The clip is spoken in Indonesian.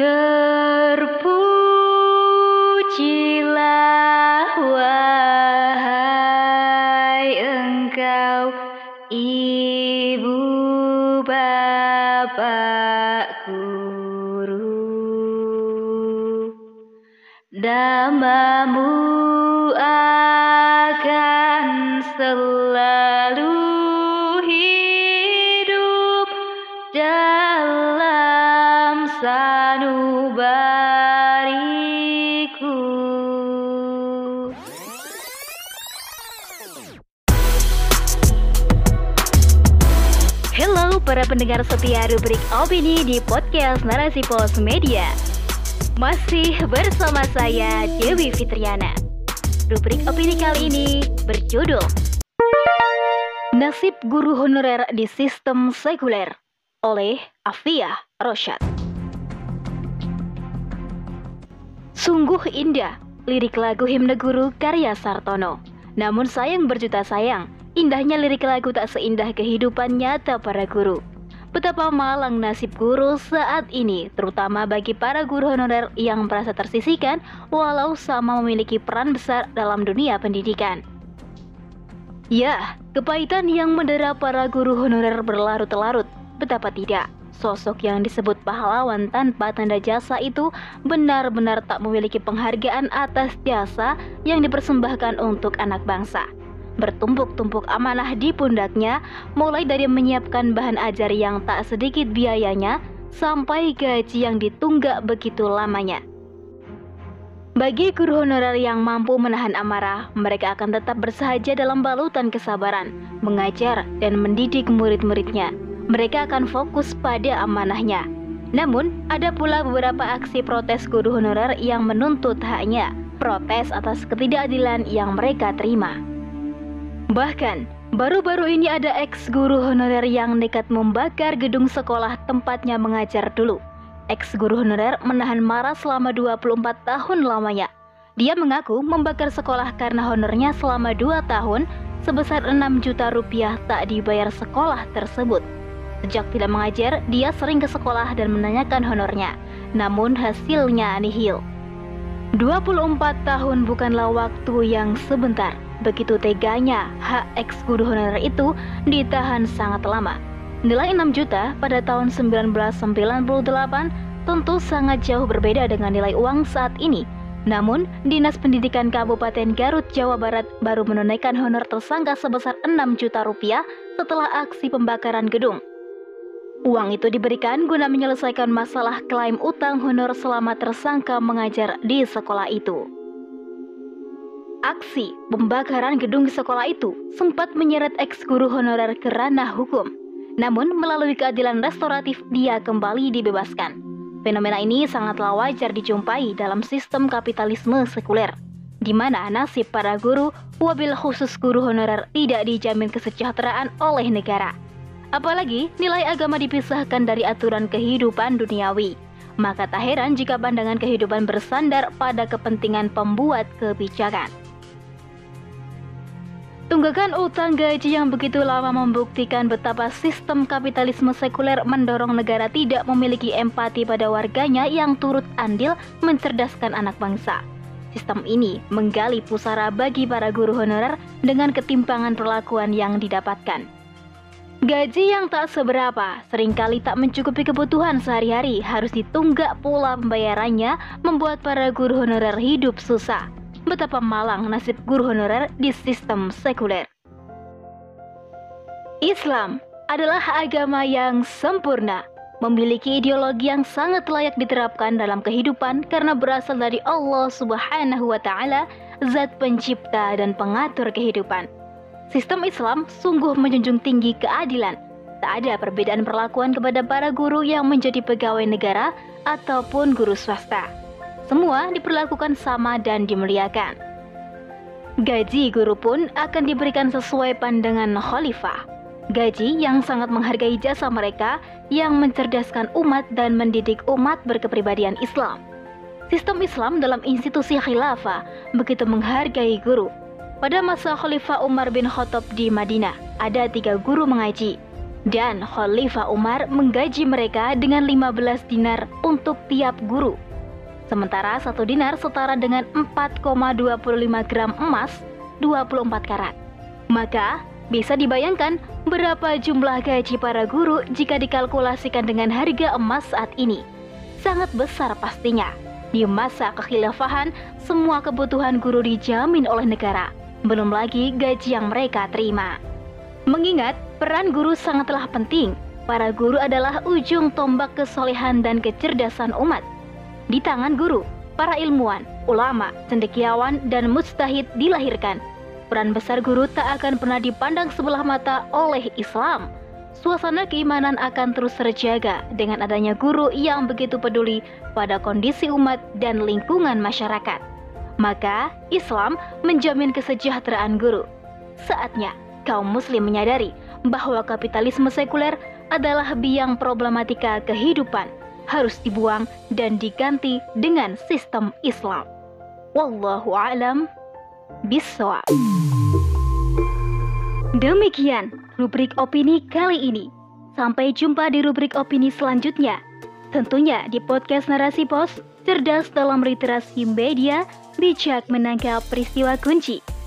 Terpujilah wahai engkau Ibu bapak guru. Namamu akan selalu hidup dalam sanubariku Halo para pendengar setia rubrik opini di podcast Narasi Pos Media. Masih bersama saya Dewi Fitriana. Rubrik opini kali ini berjudul Nasib Guru Honorer di Sistem Sekuler oleh Afia Rosyad Sungguh indah lirik lagu himne guru karya Sartono Namun sayang berjuta sayang Indahnya lirik lagu tak seindah kehidupan nyata para guru. Betapa malang nasib guru saat ini, terutama bagi para guru honorer yang merasa tersisihkan walau sama memiliki peran besar dalam dunia pendidikan. Ya, kepahitan yang mendera para guru honorer berlarut-larut. Betapa tidak, sosok yang disebut pahlawan tanpa tanda jasa itu benar-benar tak memiliki penghargaan atas jasa yang dipersembahkan untuk anak bangsa bertumpuk-tumpuk amanah di pundaknya, mulai dari menyiapkan bahan ajar yang tak sedikit biayanya sampai gaji yang ditunggak begitu lamanya. Bagi guru honorer yang mampu menahan amarah, mereka akan tetap bersahaja dalam balutan kesabaran, mengajar dan mendidik murid-muridnya. Mereka akan fokus pada amanahnya. Namun, ada pula beberapa aksi protes guru honorer yang menuntut haknya, protes atas ketidakadilan yang mereka terima. Bahkan, baru-baru ini ada ex-guru honorer yang nekat membakar gedung sekolah tempatnya mengajar dulu. Ex-guru honorer menahan marah selama 24 tahun lamanya. Dia mengaku membakar sekolah karena honornya selama 2 tahun sebesar 6 juta rupiah tak dibayar sekolah tersebut. Sejak tidak mengajar, dia sering ke sekolah dan menanyakan honornya. Namun hasilnya nihil. 24 tahun bukanlah waktu yang sebentar. Begitu teganya hak ex guru honorer itu ditahan sangat lama. Nilai 6 juta pada tahun 1998 tentu sangat jauh berbeda dengan nilai uang saat ini. Namun, Dinas Pendidikan Kabupaten Garut, Jawa Barat baru menunaikan honor tersangka sebesar 6 juta rupiah setelah aksi pembakaran gedung. Uang itu diberikan guna menyelesaikan masalah klaim utang honor selama tersangka mengajar di sekolah itu. Aksi pembakaran gedung sekolah itu sempat menyeret ex-guru honorer ke ranah hukum. Namun melalui keadilan restoratif dia kembali dibebaskan. Fenomena ini sangatlah wajar dijumpai dalam sistem kapitalisme sekuler, di mana nasib para guru, wabil khusus guru honorer tidak dijamin kesejahteraan oleh negara. Apalagi nilai agama dipisahkan dari aturan kehidupan duniawi. Maka tak heran jika pandangan kehidupan bersandar pada kepentingan pembuat kebijakan. Tunggakan utang gaji yang begitu lama membuktikan betapa sistem kapitalisme sekuler mendorong negara tidak memiliki empati pada warganya yang turut andil mencerdaskan anak bangsa. Sistem ini menggali pusara bagi para guru honorer dengan ketimpangan perlakuan yang didapatkan. Gaji yang tak seberapa, sering kali tak mencukupi kebutuhan sehari-hari, harus ditunggak pula pembayarannya, membuat para guru honorer hidup susah betapa malang nasib guru honorer di sistem sekuler. Islam adalah agama yang sempurna, memiliki ideologi yang sangat layak diterapkan dalam kehidupan karena berasal dari Allah Subhanahu wa taala, zat pencipta dan pengatur kehidupan. Sistem Islam sungguh menjunjung tinggi keadilan. Tak ada perbedaan perlakuan kepada para guru yang menjadi pegawai negara ataupun guru swasta semua diperlakukan sama dan dimuliakan. Gaji guru pun akan diberikan sesuai pandangan khalifah. Gaji yang sangat menghargai jasa mereka yang mencerdaskan umat dan mendidik umat berkepribadian Islam. Sistem Islam dalam institusi khilafah begitu menghargai guru. Pada masa Khalifah Umar bin Khattab di Madinah, ada tiga guru mengaji. Dan Khalifah Umar menggaji mereka dengan 15 dinar untuk tiap guru. Sementara satu dinar setara dengan 4,25 gram emas 24 karat. Maka bisa dibayangkan berapa jumlah gaji para guru jika dikalkulasikan dengan harga emas saat ini. Sangat besar pastinya. Di masa kekhilafahan, semua kebutuhan guru dijamin oleh negara, belum lagi gaji yang mereka terima. Mengingat peran guru sangatlah penting, para guru adalah ujung tombak kesolehan dan kecerdasan umat. Di tangan guru, para ilmuwan, ulama, cendekiawan, dan mustahid dilahirkan. Peran besar guru tak akan pernah dipandang sebelah mata oleh Islam. Suasana keimanan akan terus terjaga dengan adanya guru yang begitu peduli pada kondisi umat dan lingkungan masyarakat. Maka, Islam menjamin kesejahteraan guru. Saatnya kaum muslim menyadari bahwa kapitalisme sekuler adalah biang problematika kehidupan harus dibuang dan diganti dengan sistem Islam. Wallahu a'lam bishawab. Demikian rubrik opini kali ini. Sampai jumpa di rubrik opini selanjutnya. Tentunya di podcast Narasi Pos, cerdas dalam literasi media, bijak menangkap peristiwa kunci.